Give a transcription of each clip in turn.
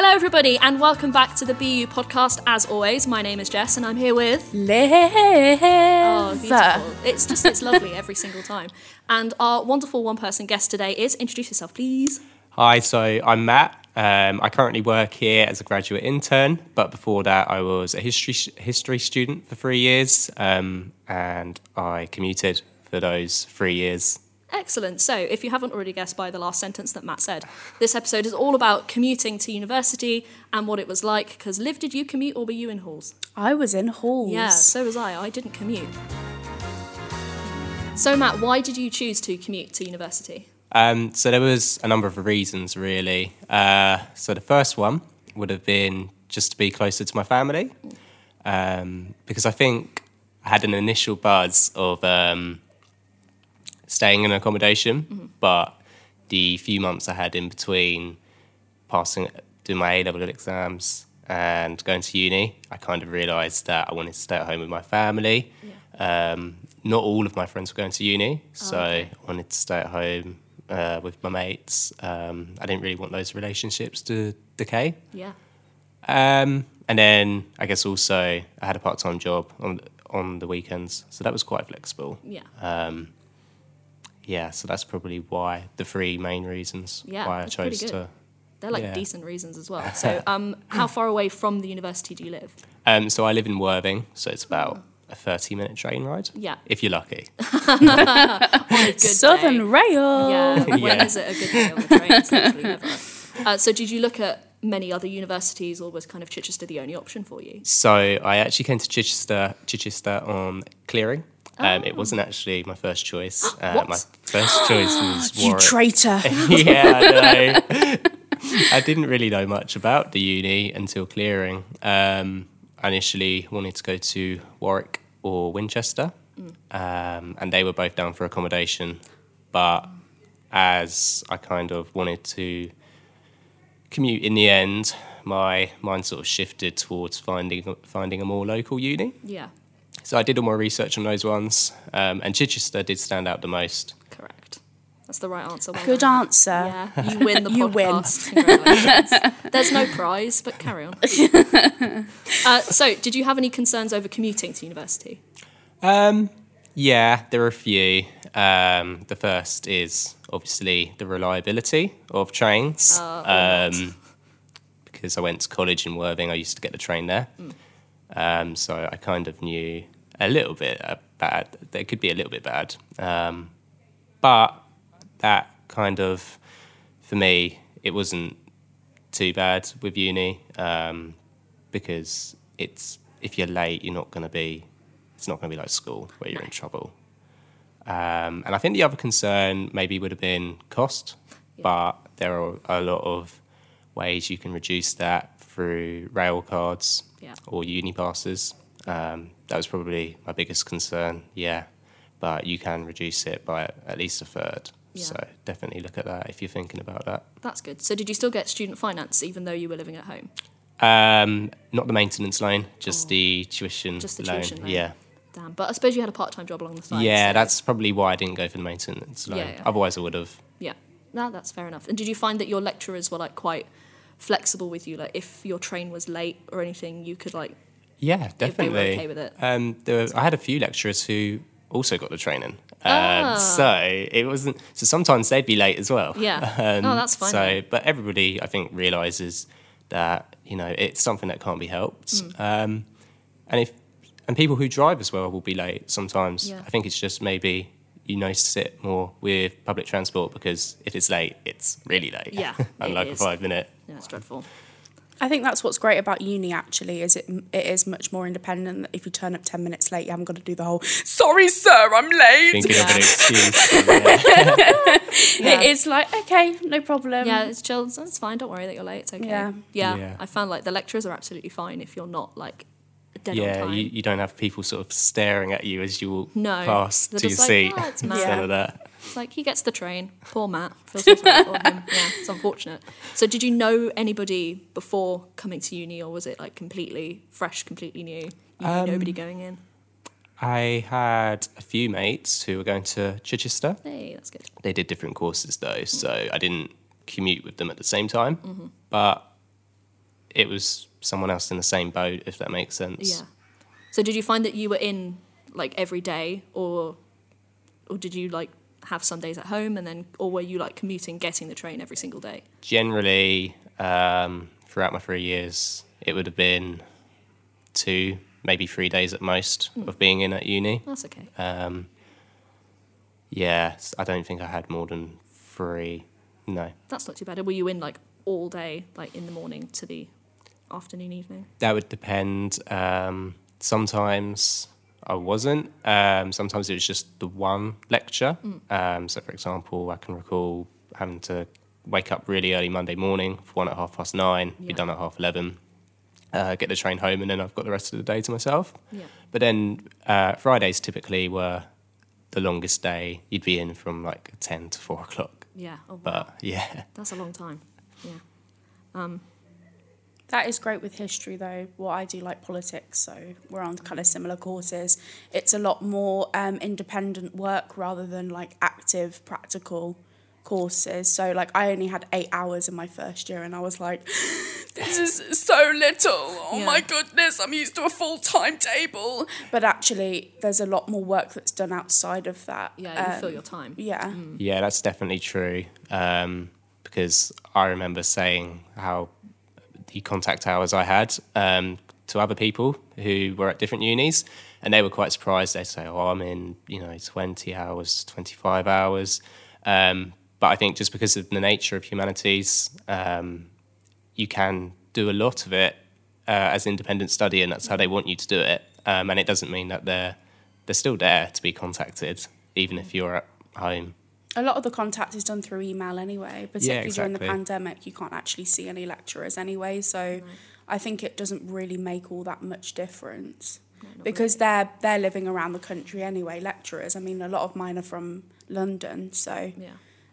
Hello, everybody, and welcome back to the BU podcast. As always, my name is Jess, and I'm here with. Liv. Oh, beautiful. It's just, it's lovely every single time. And our wonderful one person guest today is introduce yourself, please. Hi, so I'm Matt. Um, I currently work here as a graduate intern, but before that, I was a history history student for three years, um, and I commuted for those three years. Excellent. So, if you haven't already guessed by the last sentence that Matt said, this episode is all about commuting to university and what it was like. Because, Liv, did you commute or were you in halls? I was in halls. Yeah, so was I. I didn't commute. So, Matt, why did you choose to commute to university? Um, so there was a number of reasons, really. Uh, so the first one would have been just to be closer to my family, um, because I think I had an initial buzz of um, staying in accommodation, Mm-hmm. but the few months I had in between passing, doing my A level exams and going to uni, I kind of realised that I wanted to stay at home with my family. Um, not all of my friends were going to uni, so Oh, okay. I wanted to stay at home uh, with my mates. Um, I didn't really want those relationships to decay. Yeah. Um, and then I guess also I had a part time job on on the weekends, so that was quite flexible. Yeah. Um, yeah, so that's probably why the three main reasons Yeah, why I chose to. They're like Yeah. decent reasons as well. So, um, how far away from the university do you live? Um, so I live in Worthing, so it's about a thirty minute train ride. Yeah. if you're lucky. On a good Southern day. Rail. Yeah, when Yeah. is it a good day on the train? It's never. Uh, so, did you look at many other universities, or was kind of Chichester the only option for you? So I actually came to Chichester, Chichester on clearing. Um, It Oh. wasn't actually my first choice. Uh, my first choice was You Warwick. traitor. yeah, I know. I didn't really know much about the uni until clearing. Um, I initially wanted to go to Warwick or Winchester, um, and they were both down for accommodation. But as I kind of wanted to commute in the end, my mind sort of shifted towards finding finding a more local uni. Yeah, So I did all my research on those ones, um, and Chichester did stand out the most. correct. That's the right answer. Well Good done. answer. Yeah, you win the You win. podcast. Congratulations. There's no prize, but carry on. uh, so, did you have any concerns over commuting to university? Um, yeah, there are a few. Um, the first is obviously the reliability of trains. Uh, um, because I went to college in Worthing, I used to get the train there. Mm. Um, so I kind of knew a little bit uh, bad. They could be a little bit bad. Um, but that kind of, for me, it wasn't too bad with uni um, because it's if you're late, you're not going to be. It's not going to be like school where you're in trouble. Um, and I think the other concern maybe would have been cost, but there are a lot of ways you can reduce that through rail cards Yeah. or uni passes. Um, that was probably my biggest concern. Yeah, but you can reduce it by at least a third. Yeah. So definitely look at that if you're thinking about that. That's good. So, did you still get student finance even though you were living at home? Um, not the maintenance loan, just the tuition Oh. Just the loan. tuition loan. Yeah. Damn. But I suppose you had a part time job along the side. yeah, so- that's probably why I didn't go for the maintenance loan. Yeah, yeah. Otherwise, I would have. Yeah, no, that's fair enough. And did you find that your lecturers were like quite flexible with you? Like, if your train was late or anything, you could like. Yeah, they were definitely. okay with it. Um, there were, I had a few lecturers who also got the training. Um, Ah. So it wasn't. So sometimes they'd be late as well. Yeah. Um, Oh, that's fine So, then. but everybody, I think, realizes that you know it's something that can't be helped. Mm. Um, and if and people who drive as well will be late sometimes. Yeah. I think it's just maybe you notice it more with public transport because if it's late, it's really late. Yeah, unlike a five minute. Yeah, it's dreadful. I think that's what's great about uni. Actually, is it it is much more independent. If you turn up ten minutes late, you haven't got to do the whole "Sorry, sir, I'm late." Thinking of an excuse. Yeah. Yeah. It is like okay, no problem. Yeah, it's chill. It's fine. Don't worry that you're late. It's okay. Yeah. yeah. Yeah. I found like the lecturers are absolutely fine if you're not like dead yeah, you, you don't have people sort of staring at you as you walk No, past to your like, seat. "Oh, Instead Matt." of that. It's like he gets the train. Poor Matt. Feel so sorry for him. Yeah, it's unfortunate. So, did you know anybody before coming to uni, or was it like completely fresh, completely new? You Um, nobody going in. I had a few mates who were going to Chichester. Hey, that's good. They did different courses though, so I didn't commute with them at the same time. Mm-hmm. But it was someone else in the same boat, if that makes sense. Yeah. So did you find that you were in like every day, or or did you like have some days at home and then, or were you like commuting, getting the train every single day? Generally, um, throughout my three years, it would have been two, maybe three days at most of being in at uni. That's okay. Um, yeah, i don't think I had more than three. No, That's not too bad. Were you in like all day, like in the morning to the afternoon, evening? that would depend. Um, sometimes I wasn't. Um, sometimes it was just the one lecture. Um, so, for example, I can recall having to wake up really early Monday morning for one at half past nine, Yeah. be done at half eleven, uh, get the train home, and then I've got the rest of the day to myself. Yeah. But then uh, Fridays typically were the longest day. You'd be in from like ten to four o'clock. Yeah. Oh, wow. But yeah, That's a long time. Yeah. That is great with history, though. What I do like politics, so we're on kind of similar courses. It's a lot more um, independent work rather than like active practical courses. So, like, I only had eight hours in my first year, and I was like, "This is so little. Oh Yeah. my goodness! I'm used to a full timetable." But actually, there's a lot more work that's done outside of that. Yeah. You fill Um, your time. Yeah. Yeah, that's definitely true. Um, because I remember saying how the contact hours I had um, to other people who were at different unis, and they were quite surprised. They'd say, "Oh, I'm in, you know, 20 hours, 25 hours." Um, but I think just because of the nature of humanities, um, you can do a lot of it uh, as independent study, and that's how they want you to do it. Um, and it doesn't mean that they're they're still there to be contacted, even if you're at home. A lot of the contact is done through email anyway, particularly during the pandemic. You can't actually see any lecturers anyway, so I think it doesn't really make all that much difference because they're they're living around the country anyway. Lecturers, I mean, a lot of mine are from London, so Yeah.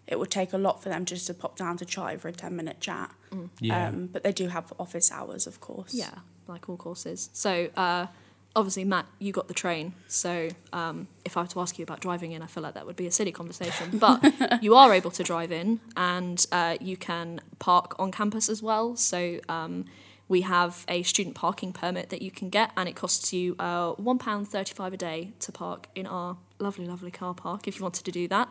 it would take a lot for them just to pop down to Chi for a ten minute chat. Yeah. Um, but they do have office hours, of course. Yeah, like all courses. So uh, obviously, Matt, you got the train. So um, if I were to ask you about driving in, I feel like that would be a silly conversation. But you are able to drive in, and uh, you can park on campus as well. So um, we have a student parking permit that you can get, and it costs you uh, one pound thirty-five a day to park in our lovely, lovely car park if you wanted to do that.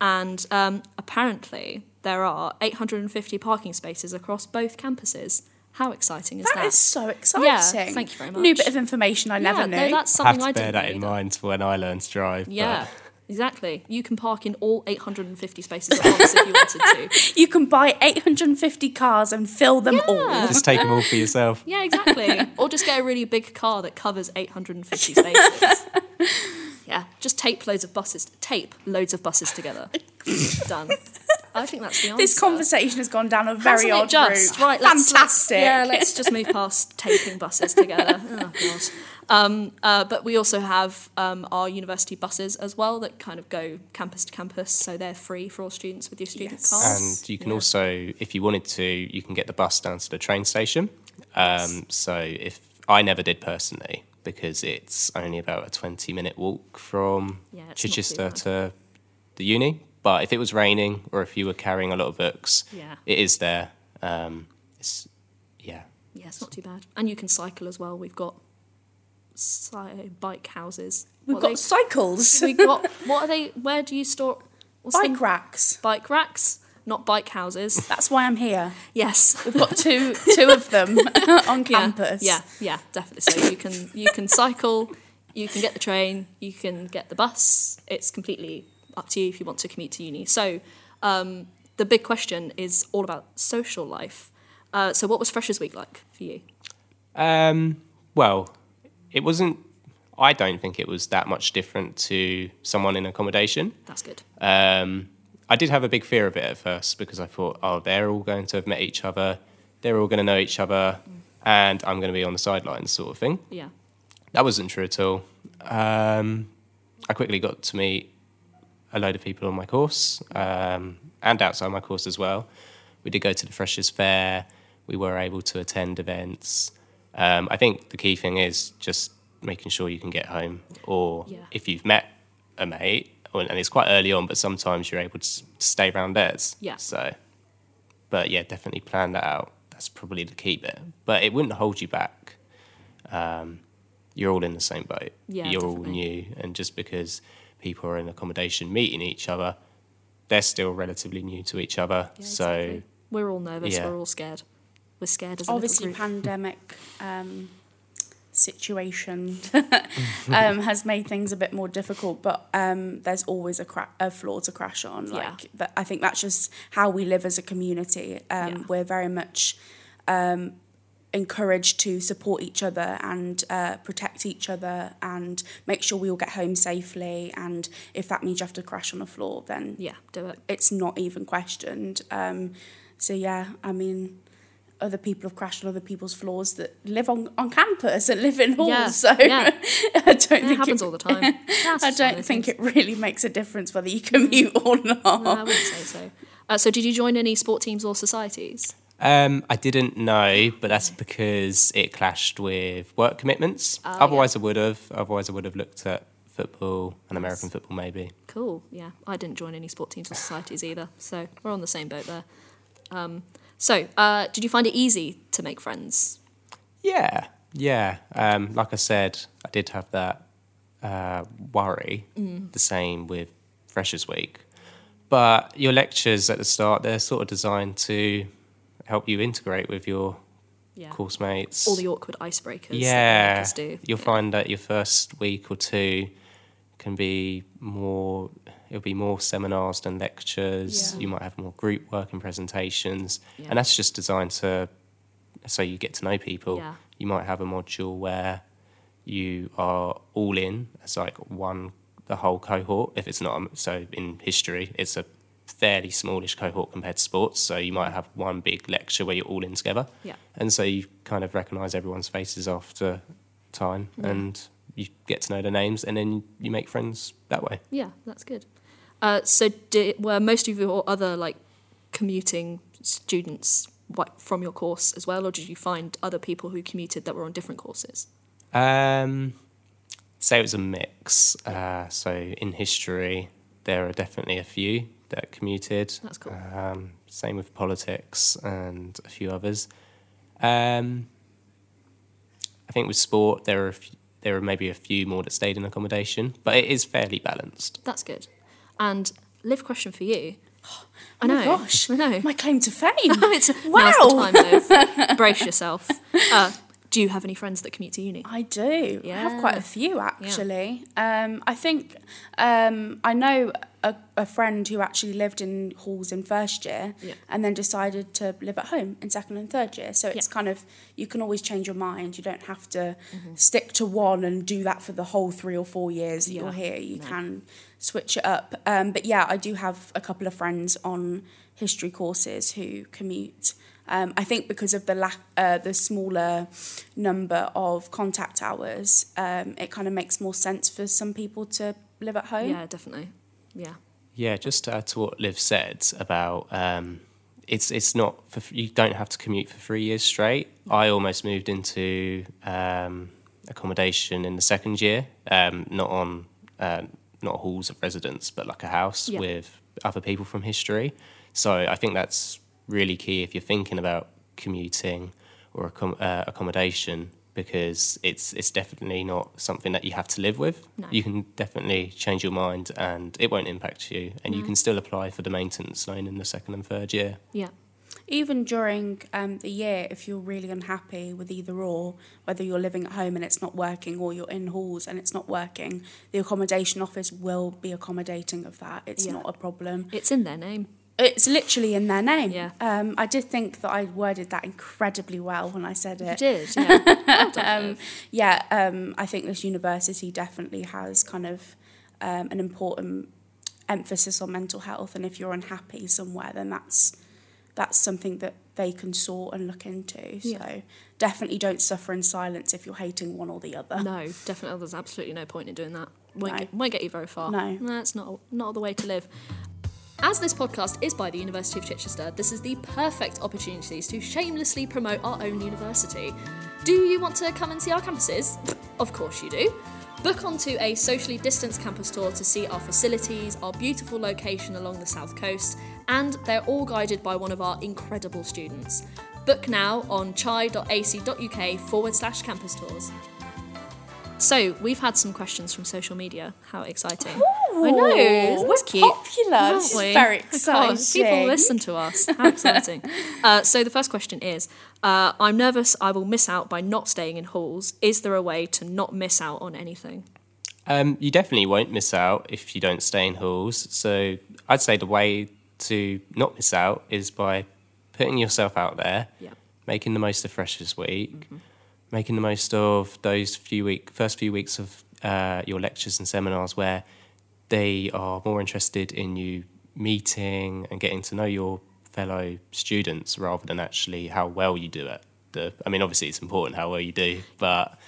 And um, apparently, there are 850 parking spaces across both campuses. How exciting is that? That is so exciting. Yeah, thank you very much. New bit of information I never yeah, knew. No, that's have something to I bear didn't that in either. mind for when I learn to drive. but- Yeah, exactly. You can park in all 850 spaces at once if you wanted to. you can buy 850 cars and fill them all. just take them all for yourself. Yeah, exactly. or just get a really big car that covers 850 spaces. Yeah, just tape loads of buses. Tape loads of buses together. Done. I think that's the answer. This conversation has gone down a very Hasn't odd just? route. Right, let's, Fantastic. Let's, yeah, let's just move past taping buses together. Oh god. Um, uh, but we also have um, our university buses as well that kind of go campus to campus, so they're free for all students with your student Yes. cards. And you can Yeah. also, if you wanted to, you can get the bus down to the train station. Um, so if I never did personally, because it's only about a 20 minute walk from Yeah, it's not too Chichester to the uni. But if it was raining or if you were carrying a lot of books, Yeah. it is there. Um, it's, yeah. Yeah, it's not too bad. And you can cycle as well. We've got cy- bike houses. We've What got are cycles, they, we got. What are they? Where do you store? What's bike the, racks. bike racks, not bike houses. That's why I'm here. Yes, We've got two two of them on campus. Yeah, yeah, definitely. So you can you can cycle, you can get the train, you can get the bus. It's completely up to you if you want to commute to uni. So um, the big question is all about social life. Uh, so what was Freshers Week like for you? Um, well, it wasn't, I don't think it was that much different to someone in accommodation. That's good. Um, I did have a big fear of it at first because I thought, oh, they're all going to have met each other, they're all going to know each other, and I'm going to be on the sidelines, sort of thing. Yeah. That wasn't true at all. Um, I quickly got to meet a load of people on my course um, and outside my course as well. We did go to the Freshers' Fair. We were able to attend events. Um, I think the key thing is just making sure you can get home, or Yeah. if you've met a mate, or- and it's quite early on, but sometimes you're able to stay around theirs. Yeah. So, but yeah, definitely plan that out. that's probably the key bit. But it wouldn't hold you back. Um, you're all in the same boat. Yeah, you're all new, and just because people are in accommodation meeting each other, they're still relatively new to each other. Yeah, so exactly. we're all nervous. yeah. We're all scared. We're scared as Obviously, little group. pandemic um, situation um, has made things a bit more difficult, but um, there's always a, cra- a floor to crash on. Yeah. Like that, I think that's just how we live as a community. Um, Yeah. We're very much um, encouraged to support each other and uh, protect each other and make sure we all get home safely. And if that means you have to crash on the floor, then Yeah, do it. it's not even questioned. Um, so yeah, I mean, other people have crashed on other people's floors that live on, on campus and live in halls. Yeah, So yeah. I don't It think happens it, all the time. I just one of don't think things. it really makes a difference whether you commute or not. No, I wouldn't say so. Uh, so, did you join any sport teams or societies? Um, I didn't know, but that's because it clashed with work commitments. Oh, Otherwise, I would have. Otherwise, I would have looked at football and American football, maybe. Cool. Yeah, I didn't join any sport teams or societies either, so we're on the same boat there. Um, so, uh, did you find it easy to make friends? Yeah, yeah. Um, like I said, I did have that uh, worry. Mm. The same with Freshers Week, but your lectures at the start—they're sort of designed to help you integrate with your Yeah. course mates. All the awkward icebreakers. that they make yeah, you'll Yeah. find that your first week or two can be more. It'll be more seminars than lectures. Yeah. You might have more group work and presentations, and that's just designed to so you get to know people. You might have a module where you are all in as like one the whole cohort. If it's not so in history, it's a fairly smallish cohort compared to sports. So you might have one big lecture where you're all in together. Yeah. And so you kind of recognise everyone's faces after time Yeah. and you get to know their names and then you make friends that way. Yeah, that's good. Uh, so, were most of your other like commuting students what, from your course as well, or did you find other people who commuted that were on different courses? Um, say it was a mix. Uh, so in history, there are definitely a few that commuted. That's cool. Um, same with politics and a few others. Um, I think with sport, there are a few, there are maybe a few more that stayed in accommodation, but it is fairly balanced. That's good. And Liv question for you. I Oh know. my gosh, I know. my claim to fame. it's, Wow. Now's the time, Liv. Brace yourself. Uh, do you have any friends that commute to uni? I do. Yeah. I have quite a few actually. Um, I think um, I know a, a friend who actually lived in halls in first year Yeah. and then decided to live at home in second and third year. So it's Yeah. kind of you can always change your mind. You don't have to Mm-hmm. stick to one and do that for the whole three or four years that Yeah. you're here. You No. can switch it up. Um, but yeah, I do have a couple of friends on history courses who commute. Um, I think because of the lack, uh, the smaller number of contact hours, um, it kind of makes more sense for some people to live at home. Yeah, definitely. Yeah. Yeah, just to add to what Liv said about um, it's it's not for, you don't have to commute for three years straight. I almost moved into um, accommodation in the second year, um, not on uh, not halls of residence, but like a house Yeah. with other people from history. So I think that's really key if you're thinking about commuting or accom- uh, accommodation because it's it's definitely not something that you have to live with. No. You can definitely change your mind and it won't impact you and you can still apply for the maintenance loan in the second and third year. Yeah. Even during um, the year, if you're really unhappy with either or, whether you're living at home and it's not working or you're in halls and it's not working, the accommodation office will be accommodating of that. It's Yeah. not a problem. It's in their name. It's literally in their name. Yeah. Um, I did think that I worded that incredibly well when I said You it. did, yeah. Um, yeah, um, I think this university definitely has kind of um, an important emphasis on mental health, and if you're unhappy somewhere, then that's that's something that they can sort and look into. So Yeah. definitely don't suffer in silence if you're hating one or the other. No, definitely. There's absolutely no point in doing that. Won't, No. get, won't get you very far. No. That's not, not the way to live. As this podcast is by the University of Chichester, this is the perfect opportunity to shamelessly promote our own university. Do you want to come and see our campuses? Of course you do. Book onto a socially distanced campus tour to see our facilities, our beautiful location along the south coast, and they're all guided by one of our incredible students. Book now on chi.ac.uk forward slash campus tours. So, we've had some questions from social media. How exciting. I know, isn't we're cute? popular. Aren't This is we? very Of course, People listen to us. How exciting. uh, so, the first question is uh, I'm nervous I will miss out by not staying in halls. Is there a way to not miss out on anything? Um, you definitely won't miss out if you don't stay in halls. So I'd say the way to not miss out is by putting yourself out there, Yeah. making the most of Freshers Week, making the most of those few week first few weeks of uh, your lectures and seminars where they are more interested in you meeting and getting to know your fellow students rather than actually how well you do it. The, I mean, obviously it's important how well you do, but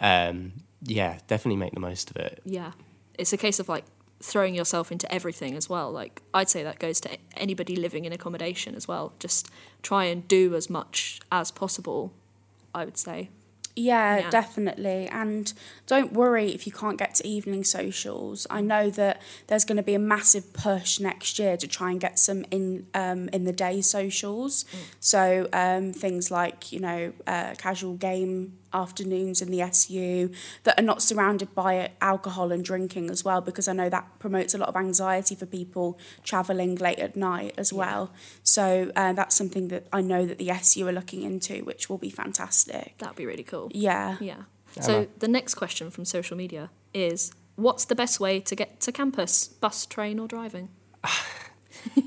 um, yeah, definitely make the most of it. Yeah. It's a case of like throwing yourself into everything as well. Like, I'd say that goes to anybody living in accommodation as well. Just try and do as much as possible, I would say. Yeah, Yeah. definitely. And don't worry if you can't get to evening socials. I know that there's going to be a massive push next year to try and get some in um, in the day socials. So um, things like you know uh, casual game afternoons in the SU that are not surrounded by alcohol and drinking as well, because I know that promotes a lot of anxiety for people travelling late at night as well. So uh, that's something that I know that the SU are looking into, which will be fantastic. That'd be really cool. Yeah. Yeah. Yeah, So man. the next question from social media is what's the best way to get to campus? Bus, train, or driving?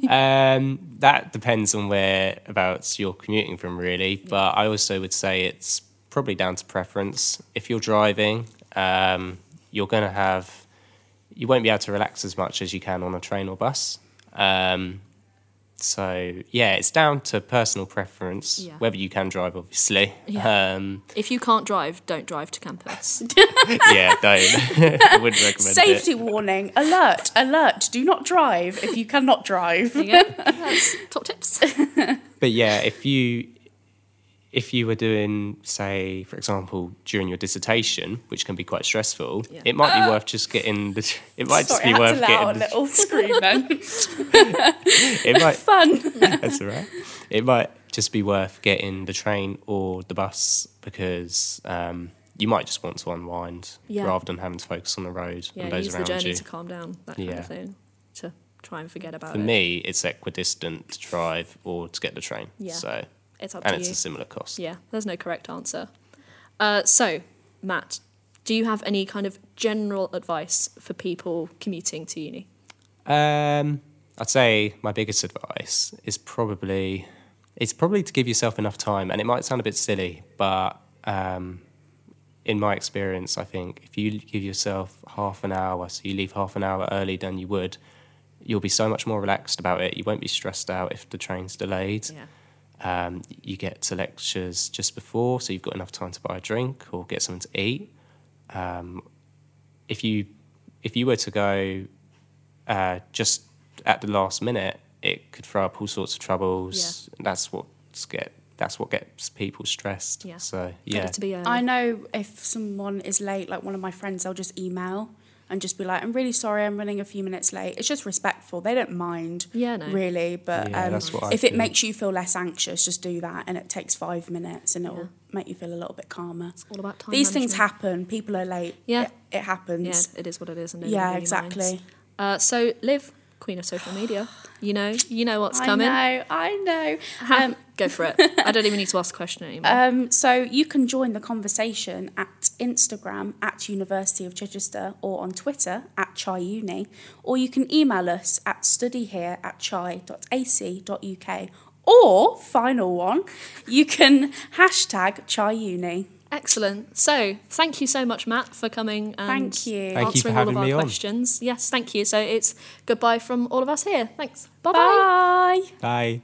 um, that depends on whereabouts you're commuting from, really. But I also would say it's probably down to preference. If you're driving, um, you're going to have, you won't be able to relax as much as you can on a train or bus. Um, so yeah, it's down to personal preference Yeah. whether you can drive, obviously. Yeah. Um, If you can't drive, don't drive to campus. yeah, don't. I wouldn't recommend Safety it. warning, alert, alert, do not drive if you cannot drive. There you go. That's top tips. But yeah, if you if you were doing, say, for example, during your dissertation, which can be quite stressful, Yeah. it might be worth just getting the. It might just be worth allow a getting. The, little scream then. it might. Fun. That's all right. It might just be worth getting the train or the bus because um, you might just want to unwind Yeah. rather than having to focus on the road Yeah, and those use the around journey you. to calm down, that kind of thing, to try and forget about For it. me, it's equidistant to drive or to get the train. Yeah. So it's up and to it's you. a similar cost. Yeah, there's no correct answer. Uh, so, Matt, do you have any kind of general advice for people commuting to uni? Um, I'd say my biggest advice is probably it's probably to give yourself enough time, and it might sound a bit silly, but um, in my experience, I think if you give yourself half an hour, so you leave half an hour early than you would, you'll be so much more relaxed about it. You won't be stressed out if the train's delayed. Yeah. Um, you get to lectures just before, so you've got enough time to buy a drink or get something to eat. Um, if you if you were to go uh, just at the last minute, it could throw up all sorts of troubles. That's what's get that's what gets people stressed. Yeah. So yeah, to be. I know if someone is late, like one of my friends, they'll just email and just be like, I'm really sorry, I'm running a few minutes late. It's just respectful. They don't mind. Yeah, no. Really. But Yeah, um, that's what if it makes you feel less anxious, just do that. And it takes five minutes and it'll Yeah. make you feel a little bit calmer. It's all about time. These things happen. People are late. Yeah. It, it happens. Yeah, it is what it is. And Yeah, really exactly. Uh, so, Liv queen of social media, you know, you know what's coming. I coming. know, I know. Um, Go for it. I don't even need to ask a question anymore. Um, so you can join the conversation at Instagram at University of Chichester or on Twitter at ChiUni, or you can email us at studyhere at chi.ac.uk. Or, final one, you can hashtag ChiUni. Excellent. So, thank you so much, Matt, for coming and Thank you. Thank you for answering all of having our me on. questions. Yes, thank you. So, it's goodbye from all of us here. Thanks. Bye-bye. Bye. bye.